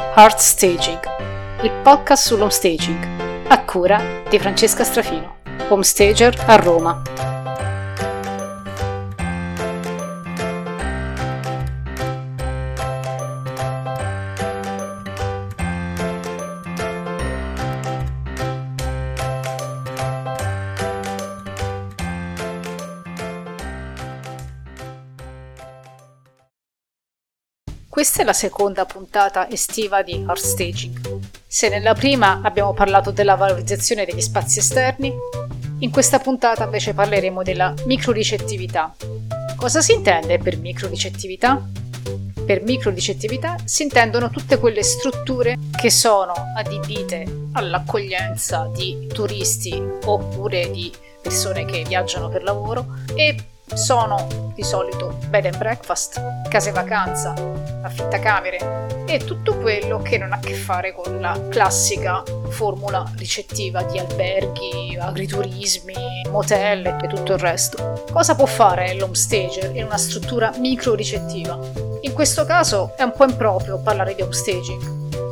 Heart Staging, il podcast sull'home staging, a cura di Francesca Strafino, home stager a Roma. Questa è la seconda puntata estiva di Art Staging. Se nella prima abbiamo parlato della valorizzazione degli spazi esterni, in questa puntata invece parleremo della microricettività. Cosa si intende per microricettività? Per microricettività si intendono tutte quelle strutture che sono adibite all'accoglienza di turisti oppure di persone che viaggiano per lavoro e sono di solito bed and breakfast, case vacanza, affittacamere e tutto quello che non ha a che fare con la classica formula ricettiva di alberghi, agriturismi, motel e tutto il resto. Cosa può fare l'home stager in una struttura micro ricettiva? In questo caso è un po' improprio parlare di home staging,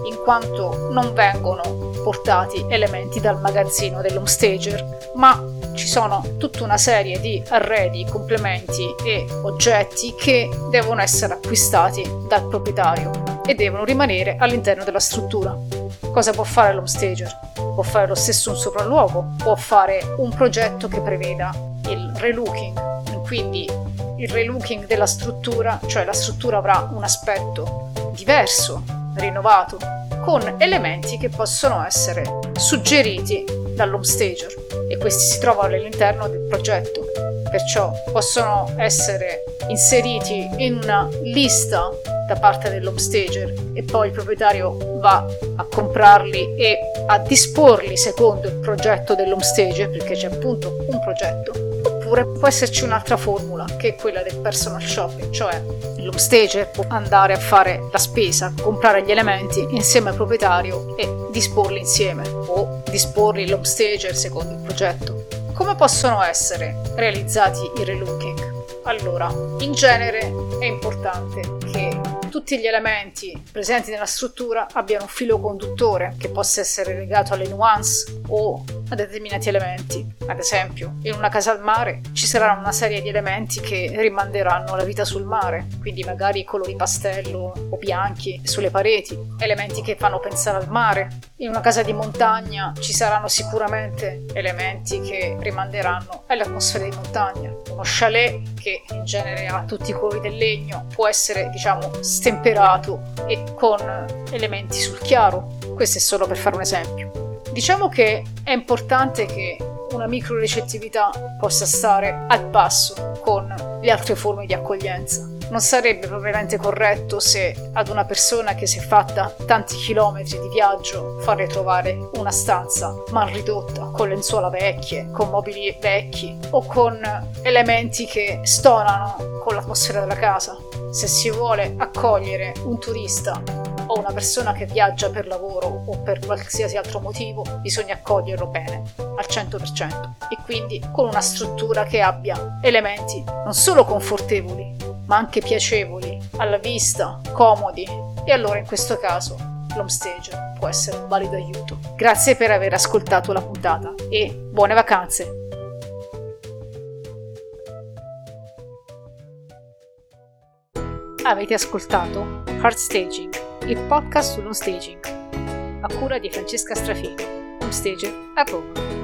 in quanto non vengono portati elementi dal magazzino dell'home stager, ma ci sono tutta una serie di arredi, complementi e oggetti che devono essere acquistati dal proprietario e devono rimanere all'interno della struttura. Cosa può fare l'homestager? Può fare lo stesso un sopralluogo, può fare un progetto che preveda il relooking, quindi il relooking della struttura, cioè la struttura avrà un aspetto diverso, rinnovato, con elementi che possono essere suggeriti dall'homestager e questi si trovano all'interno del progetto, perciò possono essere inseriti in una lista da parte dell'homestager e poi il proprietario va a comprarli e a disporli secondo il progetto dell'homestager perché c'è appunto un progetto oppure può esserci un'altra formula che è quella del personal shopping cioè l'homestager può andare a fare la spesa comprare gli elementi insieme al proprietario e disporli insieme o disporli l'homestager secondo il progetto come possono essere realizzati i relooking? Allora, in genere è importante che tutti gli elementi presenti nella struttura abbiano un filo conduttore che possa essere legato alle nuance o a determinati elementi. Ad esempio, in una casa al mare ci saranno una serie di elementi che rimanderanno la vita sul mare, quindi magari colori pastello o bianchi sulle pareti, elementi che fanno pensare al mare. In una casa di montagna ci saranno sicuramente elementi che rimanderanno all'atmosfera di montagna. Uno chalet che in genere ha tutti i colori del legno può essere, diciamo, stemperato e con elementi sul chiaro. Questo è solo per fare un esempio. Diciamo che è importante che una micro recettività possa stare al passo con le altre forme di accoglienza non sarebbe propriamente corretto se ad una persona che si è fatta tanti chilometri di viaggio farle trovare una stanza mal ridotta, con lenzuola vecchie, con mobili vecchi o con elementi che stonano con l'atmosfera della casa. Se si vuole accogliere un turista o una persona che viaggia per lavoro o per qualsiasi altro motivo, bisogna accoglierlo bene, al 100%, e quindi con una struttura che abbia elementi non solo confortevoli, ma anche piacevoli, alla vista, comodi, e allora in questo caso l'homestage può essere un valido aiuto. Grazie per aver ascoltato la puntata e buone vacanze! Avete ascoltato Hard Staging, il podcast sullo staging, a cura di Francesca Strafino, home stager a Roma.